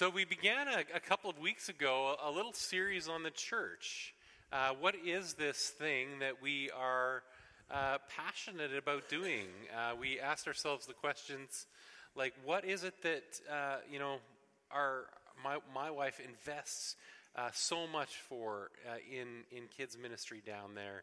So, we began a, a, couple of weeks ago a, little series on the church. Uh, what is this thing that we are uh, passionate about doing? Uh, we asked ourselves the questions like, what is it that, uh, you know, our, my, my wife invests uh, so much for uh, in, in kids' ministry down there?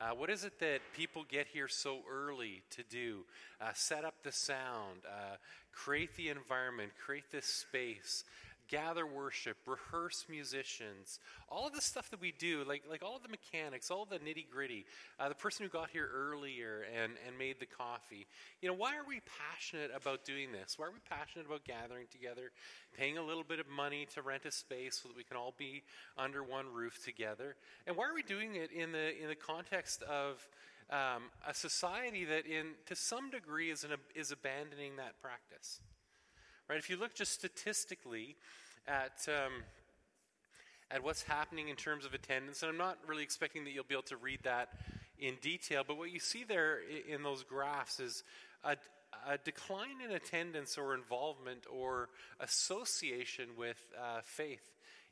Uh, what is it that people get here so early to do? Uh, set up the sound, uh, create the environment, create this space, gather worship, rehearse musicians, all of the stuff that we do, like, like all of the mechanics, all the nitty gritty, uh, the person who got here earlier and, and made the coffee. You know, why are we passionate about doing this? Why are we passionate about gathering together, paying a little bit of money to rent a space so that we can all be under one roof together? And why are we doing it in the, in the context of um, a society that, in, to some degree, is, an, is abandoning that practice? Right? If you look just statistically at um, at what's happening in terms of attendance, and I'm not really expecting that you'll be able to read that in detail, but what you see there in those graphs is a, a decline in attendance or involvement or association with uh, faith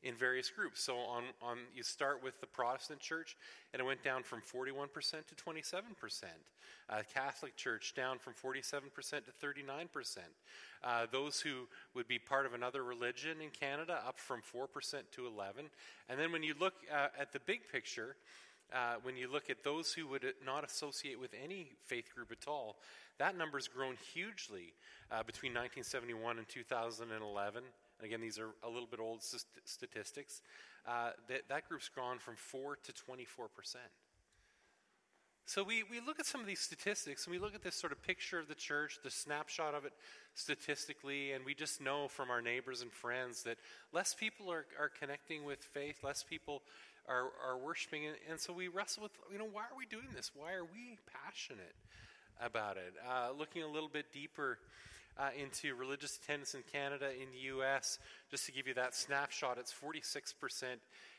in various groups. So on, on you start with the Protestant church, and it went down from 41% to 27%. Uh, Catholic Church down from 47% to 39%. Uh, those who would be part of another religion in Canada up from 4% to 11. And then when you look uh, at the big picture, uh, when you look at those who would not associate with any faith group at all, that number's grown hugely uh, between 1971 and 2011 and again, these are a little bit old st- statistics, uh, that, that group's gone from 4 to 24%. So we, we look at some of these statistics and we look at this sort of picture of the church, the snapshot of it statistically, and we just know from our neighbors and friends that less people are, are connecting with faith, less people are, are worshiping. And, and so we wrestle with, you know, why are we doing this? Why are we passionate about it? Uh, looking a little bit deeper uh, into religious attendance in Canada, in the U.S. Just to give you that snapshot, it's 46%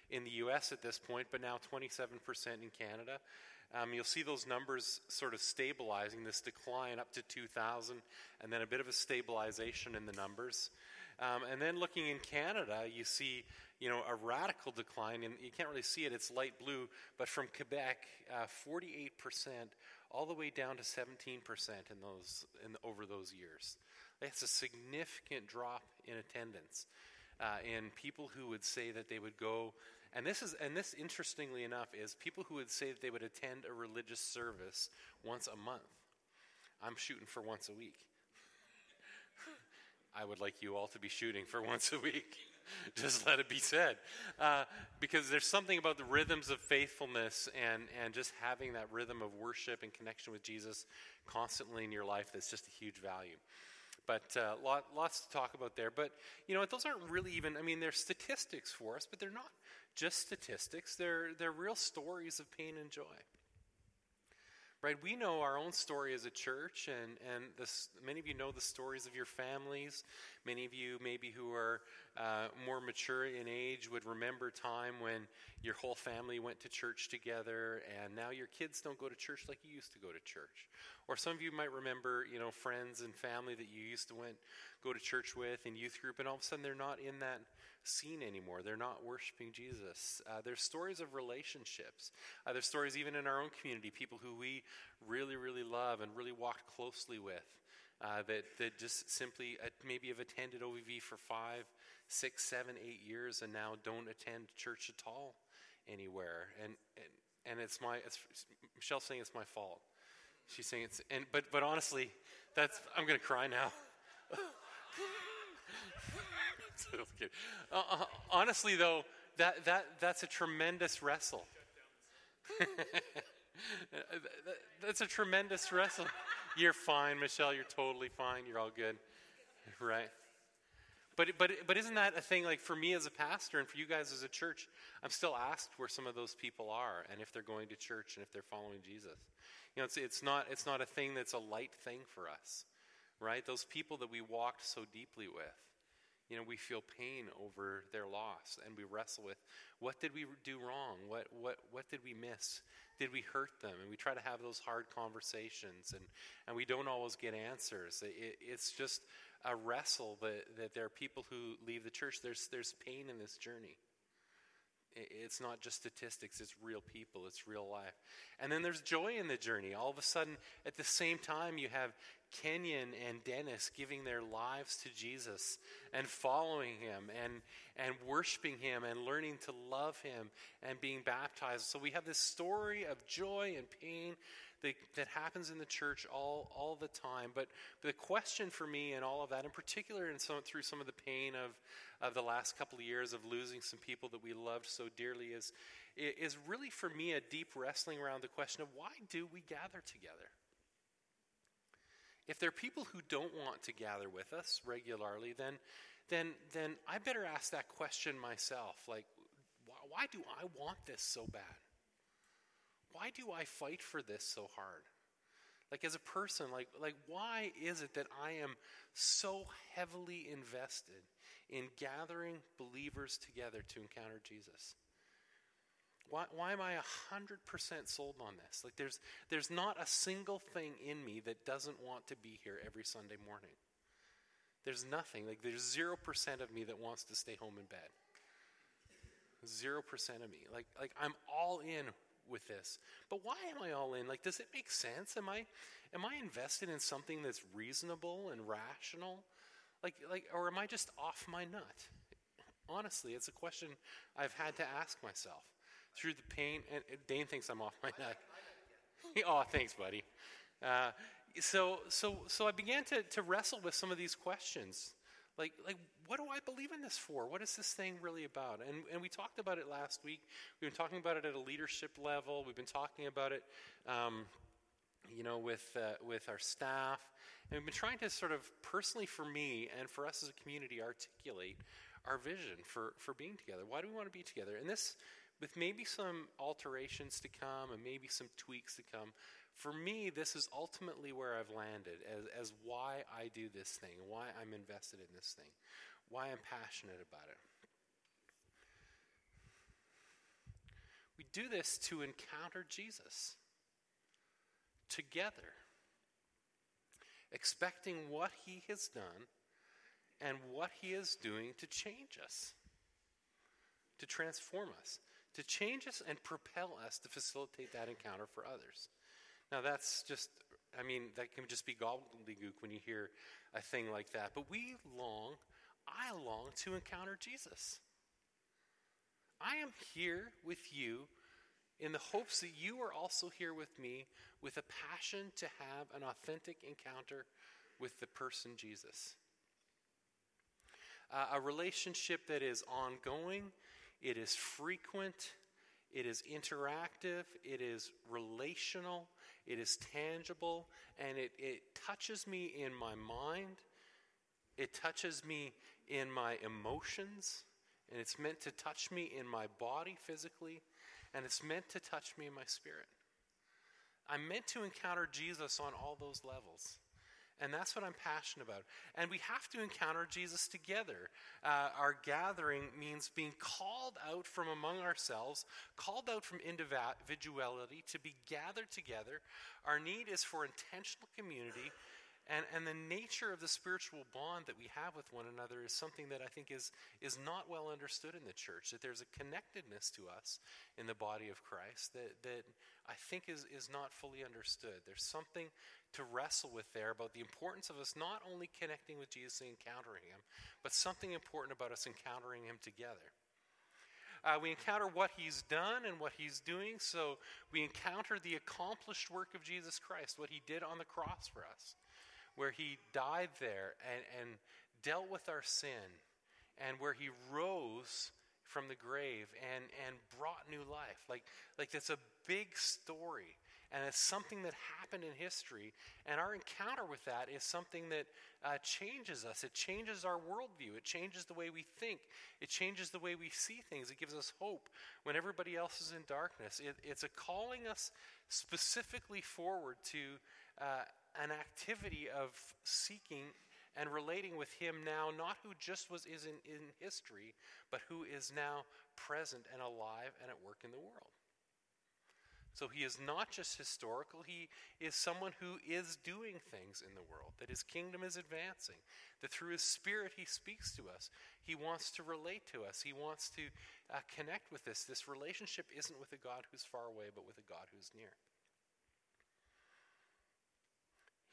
in the U.S. at this point, but now 27% in Canada. Um, you'll see those numbers sort of stabilizing, this decline up to 2,000, and then a bit of a stabilization in the numbers. Um, and then looking in Canada, you see, you know, a radical decline, and you can't really see it, it's light blue, but from Quebec, uh, 48% all the way down to 17% in those, in, over those years. That's a significant drop in attendance. Uh, and people who would say that they would go, and this is, and this interestingly enough is people who would say that they would attend a religious service once a month. I'm shooting for once a week. I would like you all to be shooting for once a week. Just let it be said. Uh, because there's something about the rhythms of faithfulness and, and just having that rhythm of worship and connection with Jesus constantly in your life that's just a huge value. But uh, lot, lots to talk about there. But, you know, those aren't really even, I mean, they're statistics for us, but they're not just statistics. They're, they're real stories of pain and joy. Right? We know our own story as a church, and, and this, many of you know the stories of your families. Many of you, maybe who are uh, more mature in age, would remember time when your whole family went to church together, and now your kids don't go to church like you used to go to church. Or some of you might remember, you know, friends and family that you used to went, go to church with in youth group, and all of a sudden they're not in that scene anymore. They're not worshiping Jesus. Uh, there's stories of relationships. Uh, there's stories even in our own community, people who we really, really love and really walked closely with. Uh, that, that just simply uh, maybe have attended OVV for five, six, seven, eight years and now don't attend church at all anywhere. And, and, and it's my, it's, Michelle's saying it's my fault. She's saying it's, and, but, but honestly, that's, I'm going to cry now. uh, uh, honestly, though, that, that, that's a tremendous wrestle. that's a tremendous wrestle. You're fine, Michelle. You're totally fine. You're all good. Right? But, but, but isn't that a thing like for me as a pastor and for you guys as a church? I'm still asked where some of those people are and if they're going to church and if they're following Jesus. You know, it's, it's, not, it's not a thing that's a light thing for us, right? Those people that we walked so deeply with you know, we feel pain over their loss and we wrestle with what did we do wrong? What, what, what did we miss? Did we hurt them? And we try to have those hard conversations and, and we don't always get answers. It, it's just a wrestle that, that there are people who leave the church. There's, there's pain in this journey. It's not just statistics, it's real people, it's real life. And then there's joy in the journey. All of a sudden, at the same time, you have Kenyon and Dennis giving their lives to Jesus and following him and, and worshiping him and learning to love him and being baptized. So we have this story of joy and pain that, that happens in the church all, all the time. But, the question for me and all of that, in particular and some, through some of the pain of, of the last couple of years of losing some people that we loved so dearly, is, is really for me a deep wrestling around the question of why do we gather together? If there are people who don't want to gather with us regularly, then, then, then I better ask that question myself. Like, why, why do I want this so bad? why do I fight for this so hard? Like as a person, like like why is it that I am so heavily invested in gathering believers together to encounter Jesus? Why, why am I 100% sold on this? Like there's there's not a single thing in me that doesn't want to be here every Sunday morning. There's nothing. Like there's 0% of me that wants to stay home in bed. 0% of me. Like like I'm all in with this. But why am I all in? Like, does it make sense? Am I, am I invested in something that's reasonable and rational? Like, like, or am I just off my nut? Honestly, it's a question I've had to ask myself through the pain. And Dane thinks I'm off my nut. oh, thanks, buddy. Uh, so, so, so I began to, to wrestle with some of these questions. Like, like, what do I believe in this for? What is this thing really about? And, and we talked about it last week. We've been talking about it at a leadership level. We've been talking about it, um, you know, with, uh, with our staff. And we've been trying to sort of personally for me and for us as a community articulate our vision for, for being together. Why do we want to be together? And this, with maybe some alterations to come and maybe some tweaks to come, for me, this is ultimately where I've landed as, as why I do this thing, why I'm invested in this thing, why I'm passionate about it. We do this to encounter Jesus together, expecting what he has done and what he is doing to change us, to transform us, to change us and propel us to facilitate that encounter for others. Now, that's just, I mean, that can just be gobbledygook when you hear a thing like that. But we long, I long to encounter Jesus. I am here with you in the hopes that you are also here with me with a passion to have an authentic encounter with the person Jesus. Uh, a relationship that is ongoing, it is frequent, it is interactive, it is relational, it is tangible, and it, it touches me in my mind, it touches me in my emotions, and it's meant to touch me in my body physically, and it's meant to touch me in my spirit. I'm meant to encounter Jesus on all those levels. And that's what I'm passionate about. And we have to encounter Jesus together. Uh, our gathering means being called out from among ourselves, called out from individuality to be gathered together. Our need is for intentional community and, and the nature of the spiritual bond that we have with one another is something that I think is, is not well understood in the church, that there's a connectedness to us in the body of Christ that, that I think is, is not fully understood. There's something to wrestle with there about the importance of us not only connecting with Jesus and encountering him, but something important about us encountering him together. Uh, we encounter what he's done and what he's doing, so we encounter the accomplished work of Jesus Christ, what he did on the cross for us where he died there and, and dealt with our sin, and where he rose from the grave and, and brought new life. Like, like that's a big story. And it's something that happened in history. And our encounter with that is something that uh, changes us. It changes our worldview. It changes the way we think. It changes the way we see things. It gives us hope when everybody else is in darkness. It, it's a calling us specifically forward to uh, an activity of seeking and relating with him now, not who just was is in, in history, but who is now present and alive and at work in the world. So he is not just historical, he is someone who is doing things in the world, that his kingdom is advancing, that through his spirit he speaks to us. He wants to relate to us, he wants to uh, connect with us. This relationship isn't with a God who's far away, but with a God who's near.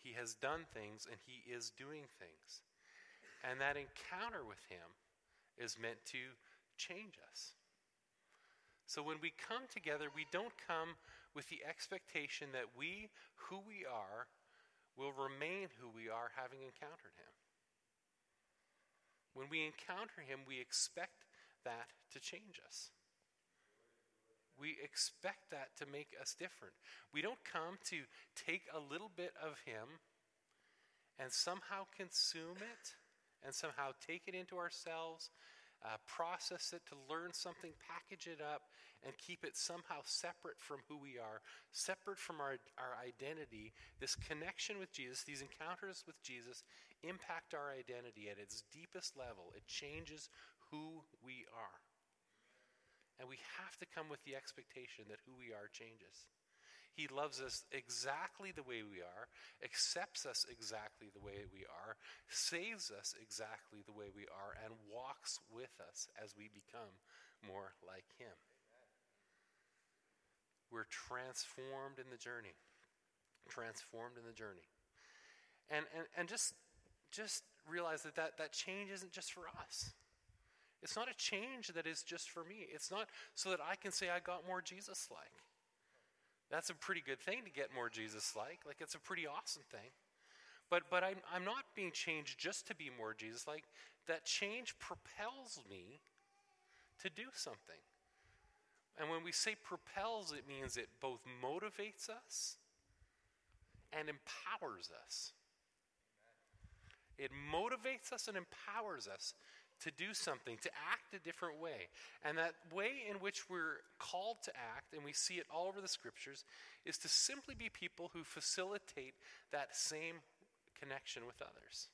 He has done things and he is doing things. And that encounter with him is meant to change us. So when we come together, we don't come with the expectation that we, who we are, will remain who we are having encountered him. When we encounter him, we expect that to change us. We expect that to make us different. We don't come to take a little bit of him and somehow consume it and somehow take it into ourselves uh, process it, to learn something, package it up, and keep it somehow separate from who we are, separate from our, our identity. This connection with Jesus, these encounters with Jesus, impact our identity at its deepest level. It changes who we are. And we have to come with the expectation that who we are changes. He loves us exactly the way we are, accepts us exactly the way we are, saves us exactly the way we are, and walks with us as we become more like Him. We're transformed in the journey. Transformed in the journey. And, and, and just, just realize that, that that change isn't just for us. It's not a change that is just for me. It's not so that I can say I got more Jesus like. That's a pretty good thing to get more Jesus like. Like, it's a pretty awesome thing. But, but I'm, I'm not being changed just to be more Jesus like. That change propels me to do something. And when we say propels, it means it both motivates us and empowers us. It motivates us and empowers us to do something, to act a different way. And that way in which we're called to act, and we see it all over the scriptures, is to simply be people who facilitate that same connection with others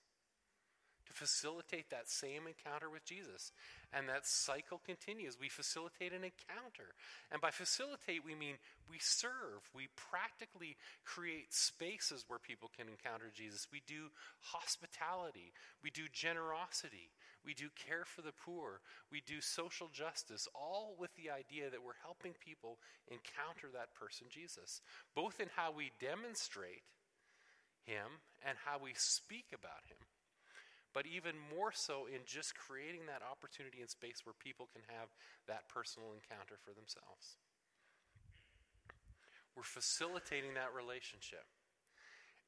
to facilitate that same encounter with Jesus. And that cycle continues. We facilitate an encounter. And by facilitate, we mean we serve. We practically create spaces where people can encounter Jesus. We do hospitality. We do generosity. We do care for the poor. We do social justice, all with the idea that we're helping people encounter that person, Jesus, both in how we demonstrate him and how we speak about him but even more so in just creating that opportunity and space where people can have that personal encounter for themselves. We're facilitating that relationship.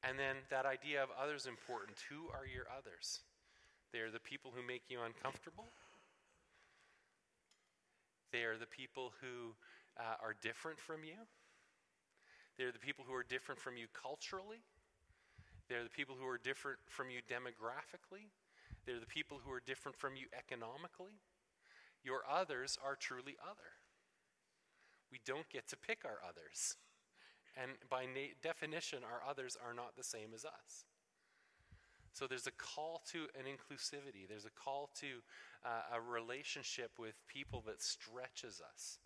And then that idea of others important. Who are your others? They are the people who make you uncomfortable. They are the people who uh, are different from you. They're the people who are different from you culturally. They're the people who are different from you demographically. They're the people who are different from you economically. Your others are truly other. We don't get to pick our others. And by na- definition, our others are not the same as us. So there's a call to an inclusivity. There's a call to uh, a relationship with people that stretches us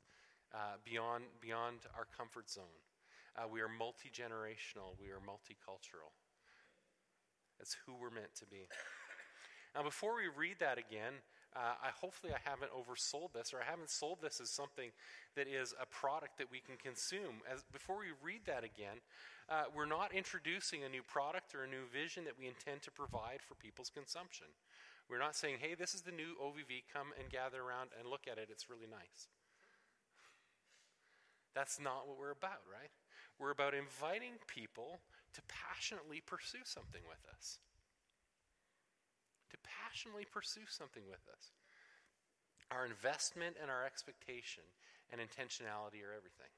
uh, beyond, beyond our comfort zone. Uh, we are multi generational, we are multicultural. That's who we're meant to be. Now, before we read that again, uh, I hopefully I haven't oversold this, or I haven't sold this as something that is a product that we can consume. As before we read that again, uh, we're not introducing a new product or a new vision that we intend to provide for people's consumption. We're not saying, "Hey, this is the new OVV. Come and gather around and look at it. It's really nice." That's not what we're about, right? We're about inviting people to passionately pursue something with us. To passionately pursue something with us. Our investment and our expectation and intentionality are everything.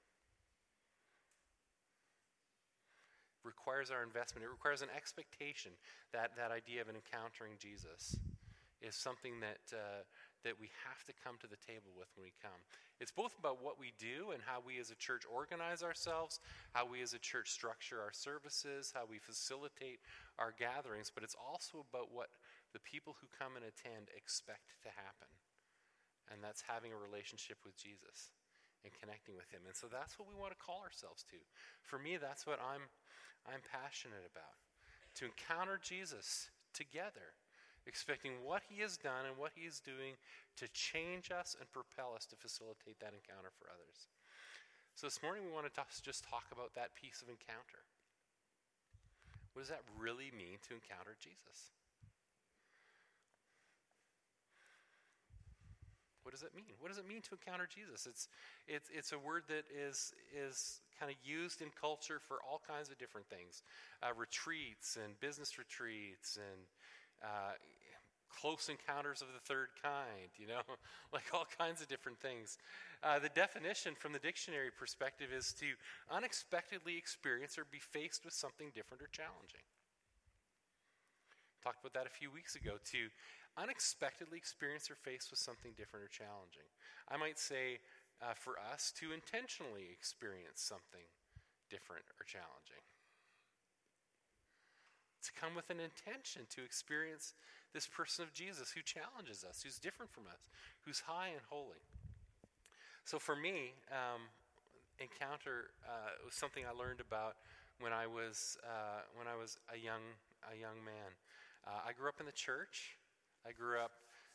Requires our investment. It requires an expectation that that idea of encountering Jesus is something that uh, that we have to come to the table with when we come. It's both about what we do and how we as a church organize ourselves, how we as a church structure our services, how we facilitate our gatherings, but it's also about what the people who come and attend expect to happen. And that's having a relationship with Jesus and connecting with Him. And so that's what we want to call ourselves to. For me, that's what I'm, I'm passionate about to encounter Jesus together, expecting what He has done and what He is doing to change us and propel us to facilitate that encounter for others. So this morning, we want to just talk about that piece of encounter. What does that really mean to encounter Jesus? What does it mean? What does it mean to encounter Jesus? It's, it's, it's a word that is, is kind of used in culture for all kinds of different things uh, retreats and business retreats and uh, close encounters of the third kind, you know, like all kinds of different things. Uh, the definition from the dictionary perspective is to unexpectedly experience or be faced with something different or challenging. Talked about that a few weeks ago, to unexpectedly experience or face with something different or challenging. I might say uh, for us to intentionally experience something different or challenging. To come with an intention to experience this person of Jesus who challenges us, who's different from us, who's high and holy. So for me, um, encounter uh, was something I learned about when I was uh, when I was a young a young man. Uh, I grew up in the church. I grew up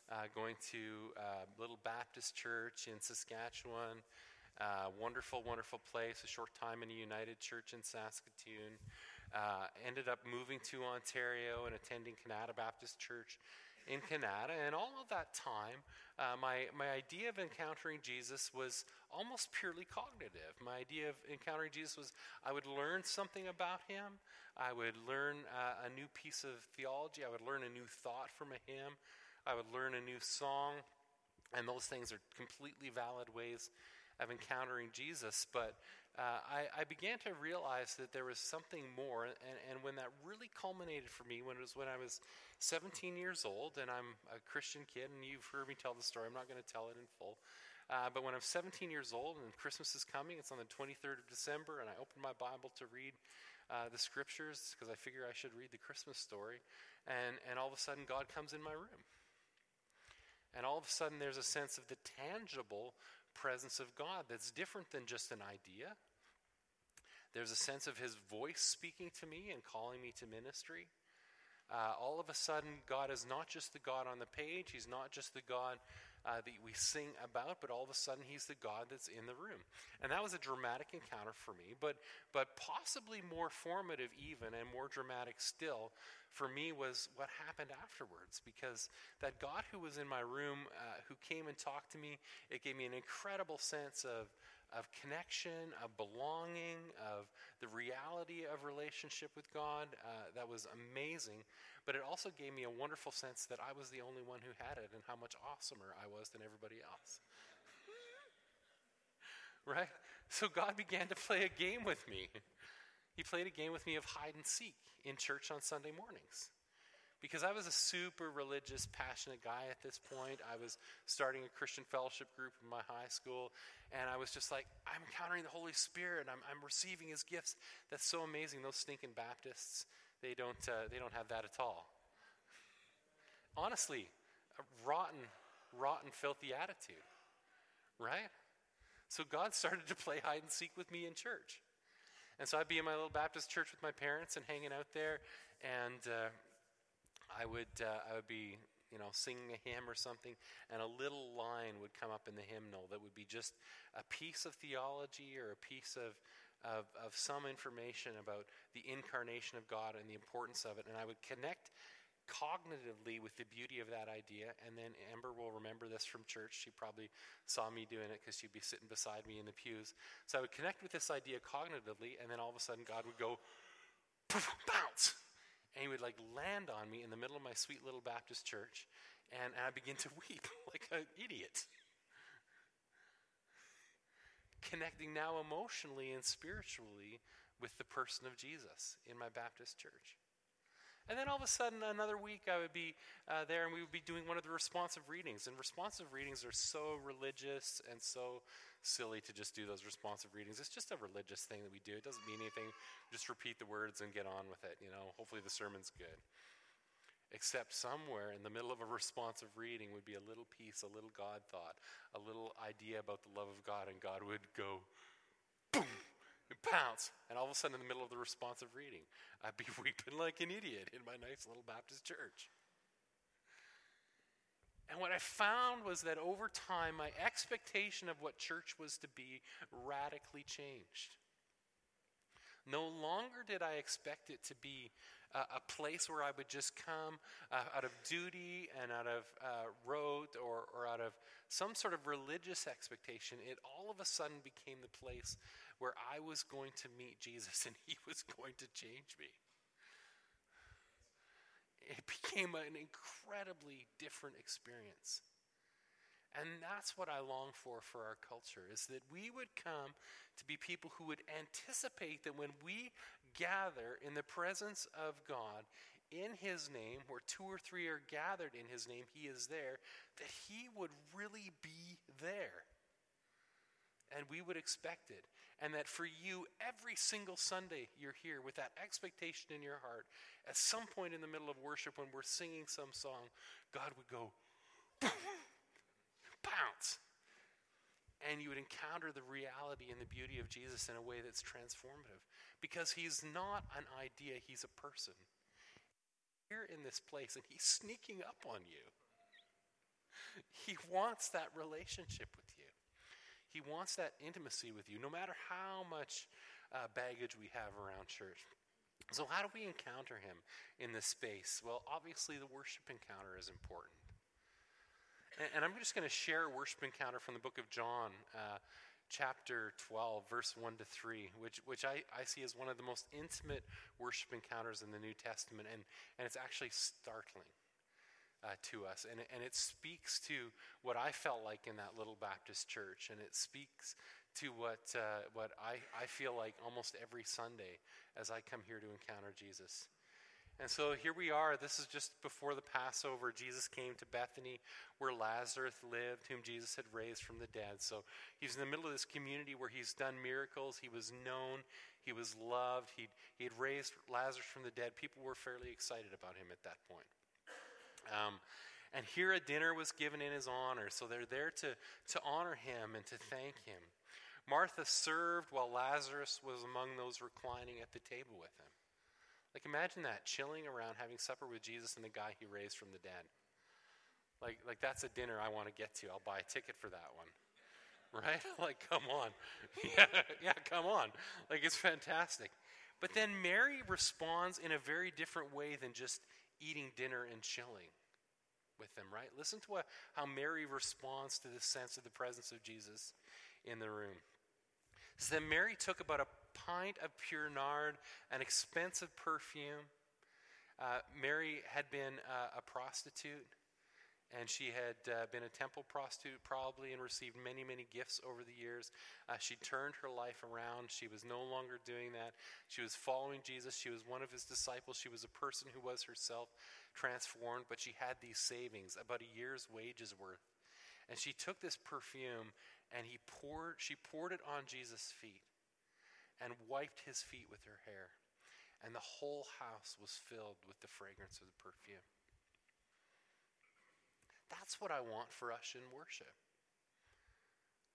uh, going to a little Baptist church in Saskatchewan. Uh, wonderful, wonderful place. A short time in a United Church in Saskatoon. Uh, ended up moving to Ontario and attending Kanata Baptist Church in Kanata. And all of that time, uh, my, my idea of encountering Jesus was almost purely cognitive. My idea of encountering Jesus was I would learn something about him, I would learn uh, a new piece of theology, I would learn a new thought from a hymn, I would learn a new song. And those things are completely valid ways of encountering Jesus. But uh, I, I, began to realize that there was something more. And, and, when that really culminated for me, when it was when I was 17 years old, and I'm a Christian kid, and you've heard me tell the story, I'm not going to tell it in full. Uh, but when I'm 17 years old and Christmas is coming, it's on the 23rd of December, and I open my Bible to read uh, the scriptures because I figure I should read the Christmas story. And, and all of a sudden, God comes in my room. And all of a sudden, there's a sense of the tangible presence of God that's different than just an idea. There's a sense of his voice speaking to me and calling me to ministry. Uh, all of a sudden, God is not just the God on the page, he's not just the God uh, that we sing about, but all of a sudden he's the God that's in the room. And that was a dramatic encounter for me, but, but possibly more formative, even, and more dramatic still, for me was what happened afterwards. Because that God who was in my room, uh, who came and talked to me, it gave me an incredible sense of, of connection, of belonging, of the reality of relationship with God. Uh, that was amazing. But it also gave me a wonderful sense that I was the only one who had it and how much awesomer I was than everybody else. right? So God began to play a game with me. He played a game with me of hide and seek in church on Sunday mornings. Because I was a super religious, passionate guy at this point. I was starting a Christian fellowship group in my high school, and I was just like, I'm encountering the Holy Spirit. I'm, I'm receiving His gifts. That's so amazing. Those stinking Baptists, they don't, uh, they don't have that at all. Honestly, a rotten, rotten, filthy attitude, right? So God started to play hide and seek with me in church. And so I'd be in my little Baptist church with my parents and hanging out there, and uh, I would uh, I would be you know singing a hymn or something, and a little line would come up in the hymnal that would be just a piece of theology or a piece of of, of some information about the incarnation of God and the importance of it. And I would connect cognitively with the beauty of that idea. And then Amber will remember this from church. She probably saw me doing it because she'd be sitting beside me in the pews. So I would connect with this idea cognitively, and then all of a sudden God would go, bounce! And he would like land on me in the middle of my sweet little Baptist church, and, and I begin to weep like an idiot connecting now emotionally and spiritually with the person of Jesus in my Baptist church. And then all of a sudden, another week, I would be uh, there and we would be doing one of the responsive readings. And responsive readings are so religious and so silly to just do those responsive readings. It's just a religious thing that we do. It doesn't mean anything. Just repeat the words and get on with it. You know, hopefully the sermon's good. Except somewhere in the middle of a responsive reading would be a little piece, a little God thought, a little idea about the love of God, and God would go, boom, and pounce. And all of a sudden, in the middle of the responsive reading, I'd be weeping like an idiot in my nice little Baptist church. And what I found was that over time, my expectation of what church was to be radically changed. No longer did I expect it to be a, a place where I would just come uh, out of duty and out of uh, rote or, or out of some sort of religious expectation. It all of a sudden became the place where I was going to meet Jesus and he was going to change me it became an incredibly different experience. And that's what I long for for our culture is that we would come to be people who would anticipate that when we gather in the presence of God in his name where two or three are gathered in his name he is there that he would really be there. And we would expect it. And that for you, every single Sunday you're here with that expectation in your heart, at some point in the middle of worship when we're singing some song, God would go, pounce. And you would encounter the reality and the beauty of Jesus in a way that's transformative. Because he's not an idea, he's a person. Here in this place, and he's sneaking up on you. He wants that relationship with you. He wants that intimacy with you, no matter how much uh, baggage we have around church. So, how do we encounter him in this space? Well, obviously, the worship encounter is important. And, and I'm just going to share a worship encounter from the book of John, uh, chapter 12, verse 1 to 3, which, which I, I see as one of the most intimate worship encounters in the New Testament. And, and it's actually startling uh, to us. And, and it speaks to what I felt like in that little Baptist church. And it speaks to what, uh, what I, I feel like almost every Sunday as I come here to encounter Jesus. And so here we are. This is just before the Passover. Jesus came to Bethany where Lazarus lived, whom Jesus had raised from the dead. So he's in the middle of this community where he's done miracles. He was known. He was loved. He'd, he had raised Lazarus from the dead. People were fairly excited about him at that point. Um, and here a dinner was given in his honor. So they're there to, to honor him and to thank him. Martha served while Lazarus was among those reclining at the table with him. Like, imagine that, chilling around having supper with Jesus and the guy he raised from the dead. Like, like that's a dinner I want to get to. I'll buy a ticket for that one. Right? like, come on. yeah, yeah, come on. Like, it's fantastic. But then Mary responds in a very different way than just eating dinner and chilling with them, right? Listen to what, how Mary responds to the sense of the presence of Jesus in the room. So then Mary took about a pint of pure nard, an expensive perfume. Uh, Mary had been uh, a prostitute and she had uh, been a temple prostitute probably and received many, many gifts over the years. Uh, she turned her life around. She was no longer doing that. She was following Jesus. She was one of his disciples. She was a person who was herself transformed, but she had these savings, about a year's wages worth. And she took this perfume and he poured, she poured it on Jesus' feet and wiped his feet with her hair. And the whole house was filled with the fragrance of the perfume. That's what I want for us in worship.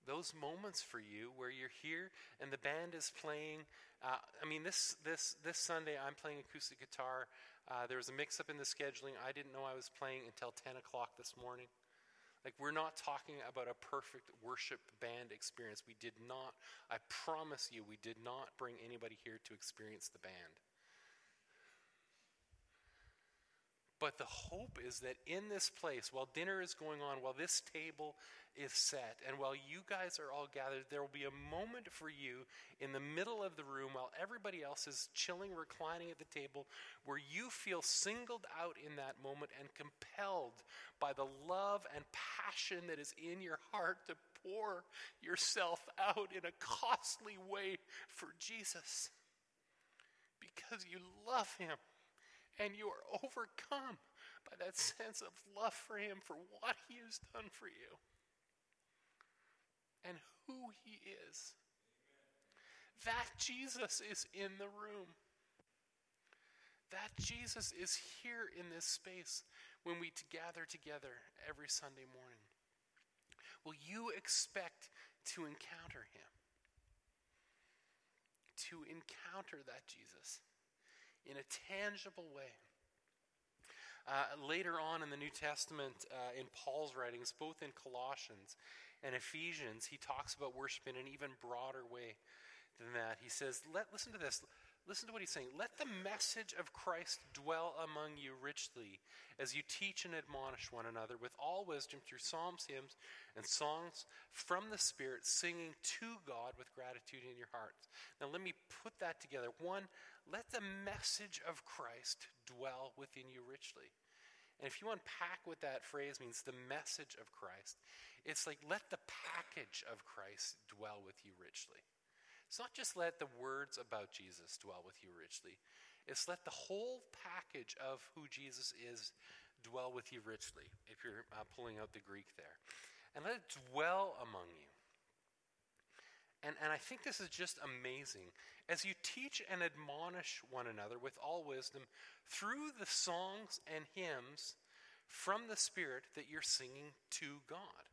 Those moments for you where you're here and the band is playing. Uh, I mean, this, this, this Sunday I'm playing acoustic guitar. Uh, there was a mix up in the scheduling. I didn't know I was playing until 10 o'clock this morning. Like, we're not talking about a perfect worship band experience. We did not, I promise you, we did not bring anybody here to experience the band. But the hope is that in this place, while dinner is going on, while this table is set, and while you guys are all gathered, there will be a moment for you in the middle of the room while everybody else is chilling, reclining at the table, where you feel singled out in that moment and compelled by the love and passion that is in your heart to pour yourself out in a costly way for Jesus. Because you love him and you are overcome by that sense of love for Him, for what He has done for you, and who He is. That Jesus is in the room. that Jesus is here in this space when we gather together every Sunday morning? Will you expect to encounter him? To encounter that Jesus in a tangible way. Uh, later on in the New Testament, uh, in Paul's writings, both in Colossians and Ephesians, he talks about worship in an even broader way than that. He says, Let, listen to this. Listen to what he's saying. Let the message of Christ dwell among you richly as you teach and admonish one another with all wisdom through psalms, hymns, and songs from the Spirit, singing to God with gratitude in your hearts. Now, let me put that together. One, let the message of Christ dwell within you richly. And if you unpack what that phrase means, the message of Christ, it's like let the package of Christ dwell with you richly. It's not just let the words about Jesus dwell with you richly, it's let the whole package of who Jesus is dwell with you richly, if you're uh, pulling out the Greek there. And let it dwell among you. And, and I think this is just amazing. As you teach and admonish one another with all wisdom through the songs and hymns from the Spirit that you're singing to God.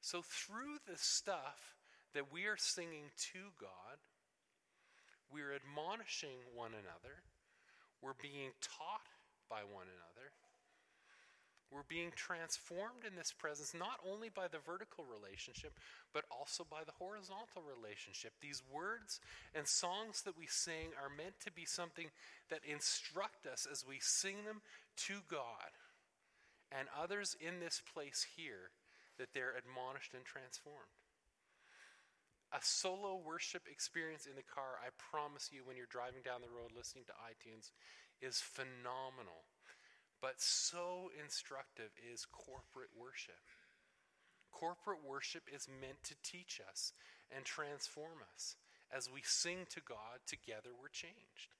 So, through the stuff that we are singing to God, we're admonishing one another, we're being taught by one another, we're being transformed in this presence not only by the vertical relationship, but also by the horizontal relationship. These words and songs that we sing are meant to be something that instruct us as we sing them to God and others in this place here that they're admonished and transformed. A solo worship experience in the car, I promise you, when you're driving down the road listening to iTunes, is phenomenal but so instructive is corporate worship. Corporate worship is meant to teach us and transform us. As we sing to God, together we're changed.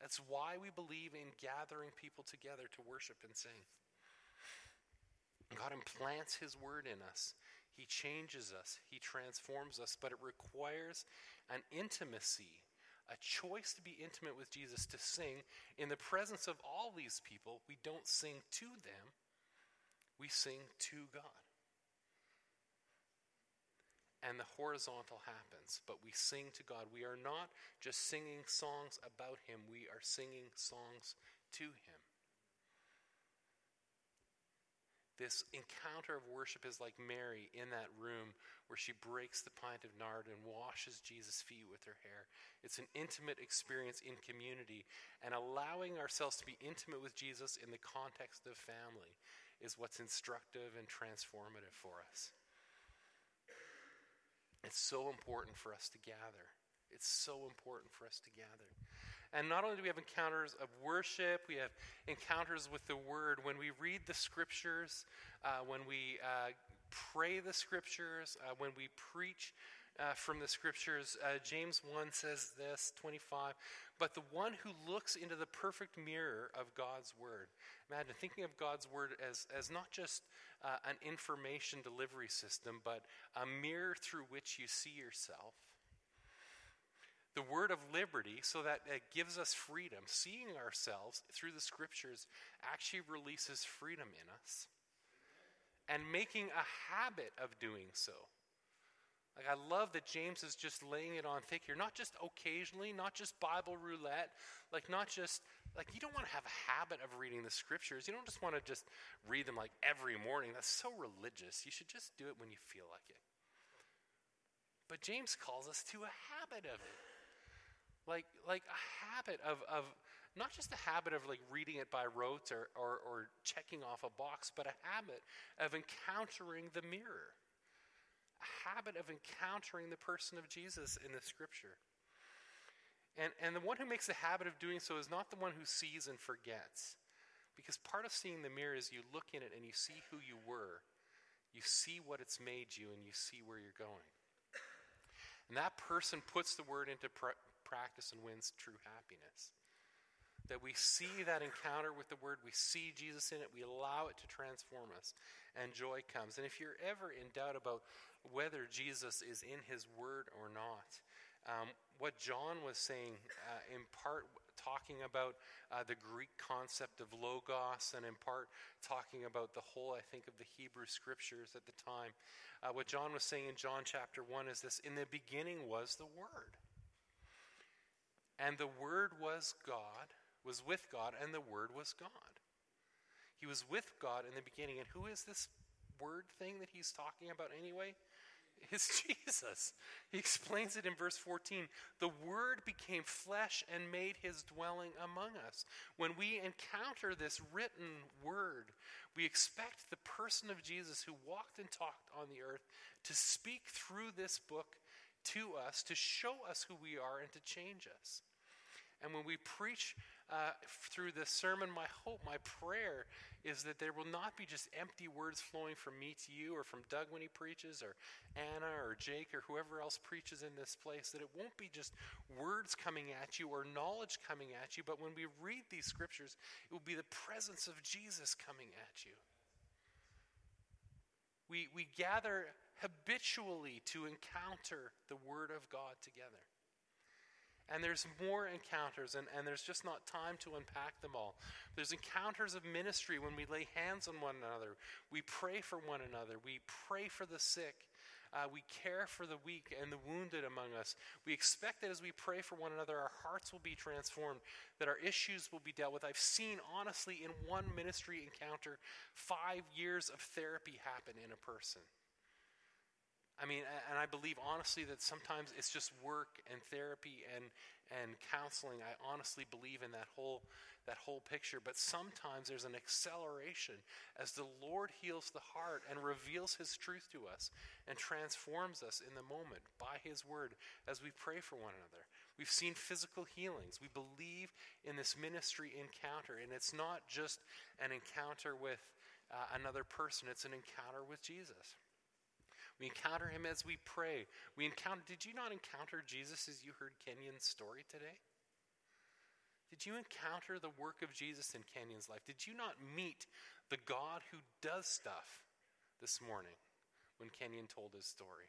That's why we believe in gathering people together to worship and sing. God implants His word in us. He changes us. He transforms us, but it requires an intimacy a choice to be intimate with Jesus, to sing in the presence of all these people. We don't sing to them, we sing to God. And the horizontal happens, but we sing to God. We are not just singing songs about Him, we are singing songs to Him. This encounter of worship is like Mary in that room where she breaks the pint of nard and washes Jesus' feet with her hair. It's an intimate experience in community, and allowing ourselves to be intimate with Jesus in the context of family is what's instructive and transformative for us. It's so important for us to gather. It's so important for us to gather. And not only do we have encounters of worship, we have encounters with the Word. When we read the Scriptures, uh, when we uh, pray the Scriptures, uh, when we preach uh, from the Scriptures, uh, James 1 says this 25, but the one who looks into the perfect mirror of God's Word. Imagine thinking of God's Word as, as not just uh, an information delivery system, but a mirror through which you see yourself the word of liberty so that it gives us freedom. Seeing ourselves through the scriptures actually releases freedom in us. And making a habit of doing so. Like, I love that James is just laying it on thick here. Not just occasionally, not just Bible roulette, like, not just, like, you don't want to have a habit of reading the scriptures. You don't just want to just read them like every morning. That's so religious. You should just do it when you feel like it. But James calls us to a habit of it like like a habit of of not just a habit of like reading it by rote or, or, or checking off a box, but a habit of encountering the mirror. A habit of encountering the person of Jesus in the scripture. And, and the one who makes a habit of doing so is not the one who sees and forgets. Because part of seeing the mirror is you look in it and you see who you were, you see what it's made you, and you see where you're going. And that person puts the word into pr- practice and wins true happiness. That we see that encounter with the Word, we see Jesus in it, we allow it to transform us, and joy comes. And if you're ever in doubt about whether Jesus is in His Word or not, um, what John was saying uh, in part talking about uh, the Greek concept of logos, and in part talking about the whole, I think, of the Hebrew scriptures at the time. Uh, what John was saying in John chapter 1 is this In the beginning was the Word. And the Word was God, was with God, and the Word was God. He was with God in the beginning. And who is this Word thing that he's talking about anyway? is Jesus. He explains it in verse 14. The Word became flesh and made his dwelling among us. When we encounter this written Word, we expect the person of Jesus who walked and talked on the earth to speak through this book to us, to show us who we are, and to change us. And when we preach uh, through this sermon, my hope, my prayer is that there will not be just empty words flowing from me to you or from Doug when he preaches or Anna or Jake or whoever else preaches in this place, that it won't be just words coming at you or knowledge coming at you, but when we read these scriptures, it will be the presence of Jesus coming at you. We, we gather habitually to encounter the Word of God together. And there's more encounters, and, and there's just not time to unpack them all. There's encounters of ministry when we lay hands on one another. We pray for one another. We pray for the sick. Uh, we care for the weak and the wounded among us. We expect that as we pray for one another, our hearts will be transformed, that our issues will be dealt with. I've seen, honestly, in one ministry encounter, five years of therapy happen in a person. I mean, and I believe honestly that sometimes it's just work and therapy and, and counseling. I honestly believe in that whole, that whole picture. But sometimes there's an acceleration as the Lord heals the heart and reveals His truth to us and transforms us in the moment by His word as we pray for one another. We've seen physical healings. We believe in this ministry encounter, and it's not just an encounter with uh, another person, it's an encounter with Jesus. We encounter him as we pray. We encounter, did you not encounter Jesus as you heard Kenyon's story today? Did you encounter the work of Jesus in Kenyon's life? Did you not meet the God who does stuff this morning when Kenyon told his story?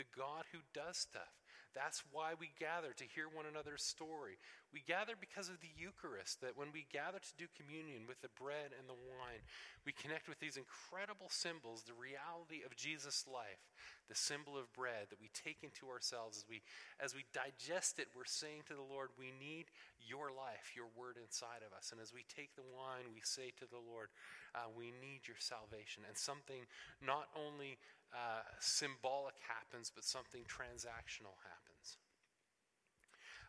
The God who does stuff. That's why we gather to hear one another's story. We gather because of the Eucharist, that when we gather to do communion with the bread and the wine, we connect with these incredible symbols the reality of Jesus' life, the symbol of bread that we take into ourselves as we, as we digest it. We're saying to the Lord, We need your life, your word inside of us. And as we take the wine, we say to the Lord, uh, We need your salvation. And something not only uh, symbolic happens, but something transactional happens.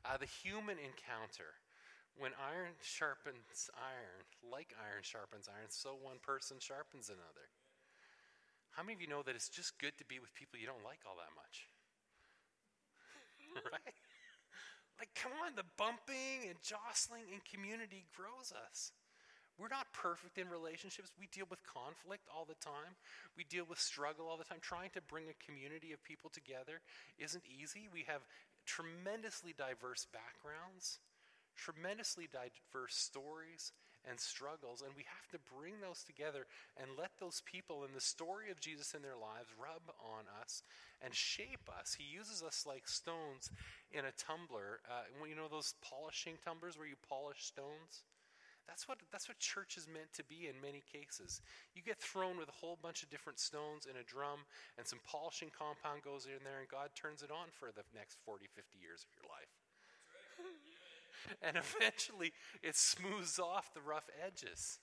Uh, the human encounter, when iron sharpens iron, like iron sharpens iron, so one person sharpens another. How many of you know that it's just good to be with people you don't like all that much? right? Like, come on, the bumping and jostling in community grows us. We're not perfect in relationships. We deal with conflict all the time. We deal with struggle all the time. Trying to bring a community of people together isn't easy. We have tremendously diverse backgrounds, tremendously diverse stories and struggles, and we have to bring those together and let those people and the story of Jesus in their lives rub on us and shape us. He uses us like stones in a tumbler. Uh, you know those polishing tumblers where you polish stones? That's what, that's what church is meant to be in many cases. You get thrown with a whole bunch of different stones and a drum, and some polishing compound goes in there, and God turns it on for the next 40, 50 years of your life. and eventually, it smooths off the rough edges.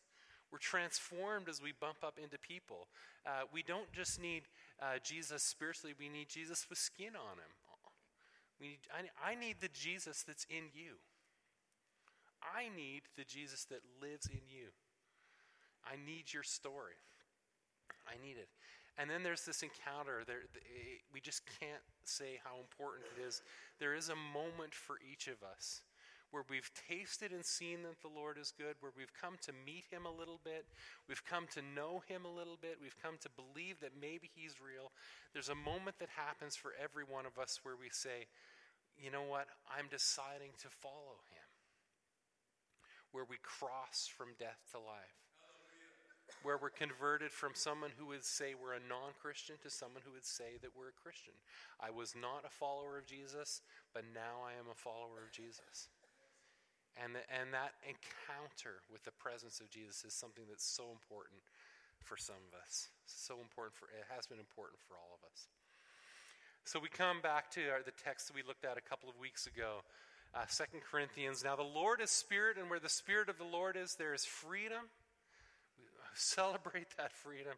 We're transformed as we bump up into people. Uh, we don't just need uh, Jesus spiritually, we need Jesus with skin on him. We need, I, I need the Jesus that's in you. I need the Jesus that lives in you. I need your story. I need it. And then there's this encounter. There, eh, we just can't say how important it is. There is a moment for each of us where we've tasted and seen that the Lord is good, where we've come to meet Him a little bit, we've come to know Him a little bit, we've come to believe that maybe He's real. There's a moment that happens for every one of us where we say, you know what, I'm deciding to follow Him where we cross from death to life. Where we're converted from someone who would say we're a non Christian to someone who would say that we're a Christian. I was not a follower of Jesus, but now I am a follower of Jesus. And, the, and that encounter with the presence of Jesus is something that's so important for some of us. So important for it has been important for all of us. So we come back to our, the text that we looked at a couple of weeks ago, uh, 2 Corinthians. Now the Lord is spirit, and where the spirit of the Lord is, there is freedom. We celebrate that freedom.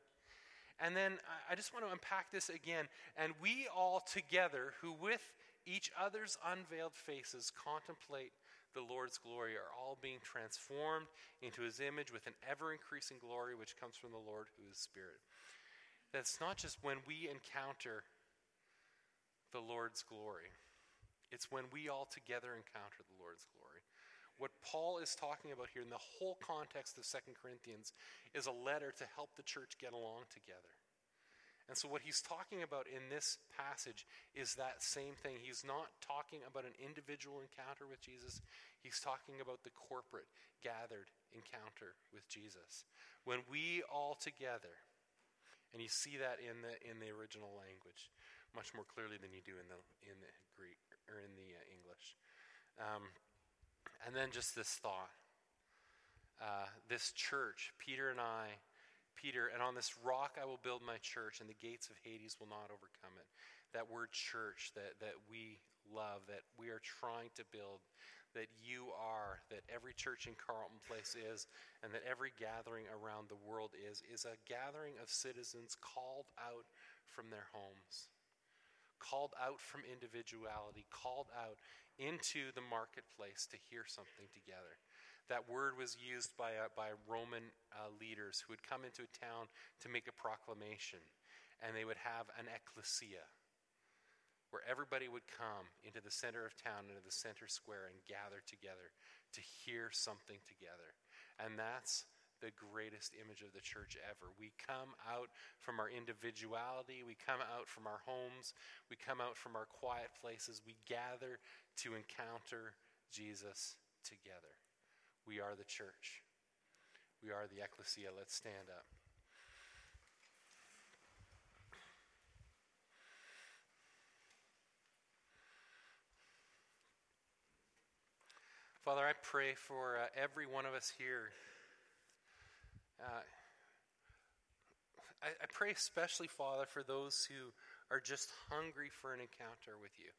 And then I just want to unpack this again. And we all together, who with each other's unveiled faces contemplate the Lord's glory, are all being transformed into his image with an ever increasing glory which comes from the Lord who is Spirit. That's not just when we encounter the Lord's glory, it's when we all together encounter the Lord's glory. What Paul is talking about here in the whole context of Second Corinthians is a letter to help the church get along together. And so, what he's talking about in this passage is that same thing. He's not talking about an individual encounter with Jesus, he's talking about the corporate, gathered encounter with Jesus. When we all together, and you see that in the, in the original language much more clearly than you do in the, in the Greek or in the uh, English. Um, and then just this thought. Uh, this church, Peter and I, Peter, and on this rock I will build my church, and the gates of Hades will not overcome it. That word church that, that we love, that we are trying to build, that you are, that every church in Carleton Place is, and that every gathering around the world is, is a gathering of citizens called out from their homes, called out from individuality, called out into the marketplace to hear something together. That word was used by, uh, by Roman uh, leaders who would come into a town to make a proclamation, and they would have an ecclesia where everybody would come into the center of town, into the center square, and gather together to hear something together. And that's the greatest image of the church ever. We come out from our individuality, we come out from our homes, we come out from our quiet places, we gather to encounter Jesus together. We are the church. We are the ecclesia. Let's stand up. Father, I pray for uh, every one of us here. Uh, I, I pray especially, Father, for those who are just hungry for an encounter with you.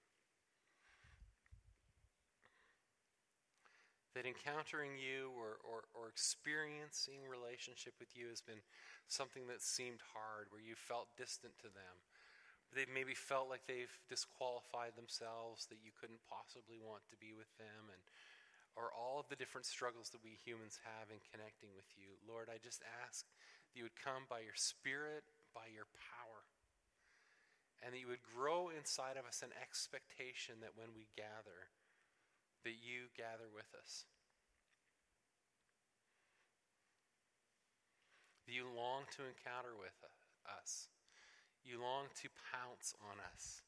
that encountering you or, or, or, experiencing relationship with you has been something that seemed hard, where you felt distant to them. They've maybe felt like they've disqualified themselves, that you couldn't possibly want to be with them, and or all of the different struggles that we humans have in connecting with you. Lord, I just ask that you would come by your Spirit, by your power, and that you would grow inside of us an expectation that when we gather, that you gather with us. That you long to encounter with us. You long to pounce on us.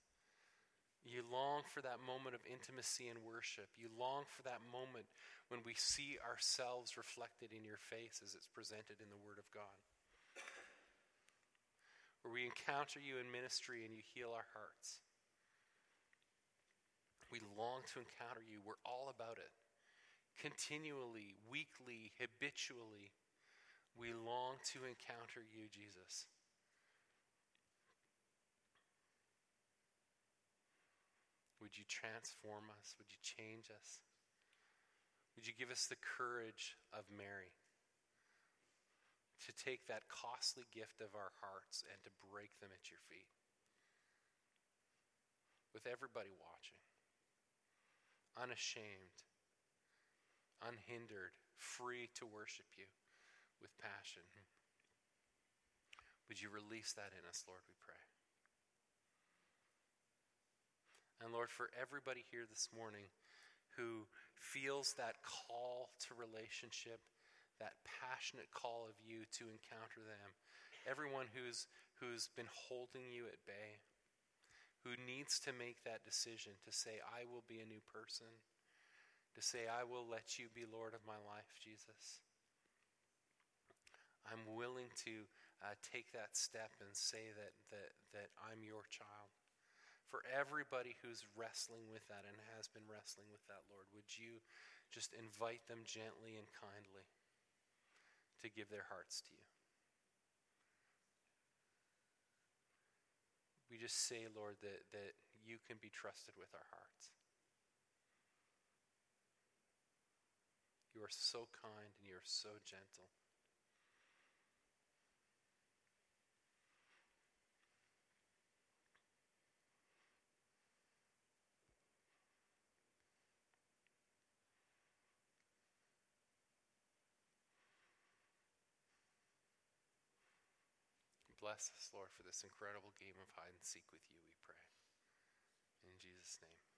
You long for that moment of intimacy and worship. You long for that moment when we see ourselves reflected in your face as it's presented in the Word of God. Where we encounter you in ministry and you heal our hearts. We long to encounter you. We're all about it. Continually, weekly, habitually, we long to encounter you, Jesus. Would you transform us? Would you change us? Would you give us the courage of Mary to take that costly gift of our hearts and to break them at your feet? With everybody watching unashamed, unhindered, free to worship you with passion. Would you release that in us, Lord, we pray. And Lord, for everybody here this morning who feels that call to relationship, that passionate call of you to encounter them, everyone who's, who's been holding you at bay, who needs to make that decision to say, I will be a new person, to say, I will let you be Lord of my life, Jesus. I'm willing to uh, take that step and say that, that, that I'm your child. For everybody who's wrestling with that and has been wrestling with that, Lord, would you just invite them gently and kindly to give their hearts to you. We just say, Lord, that, that you can be trusted with our hearts. You are so kind and you are so gentle. Bless us, Lord, for this incredible game of hide and seek with you, we pray. In Jesus' name.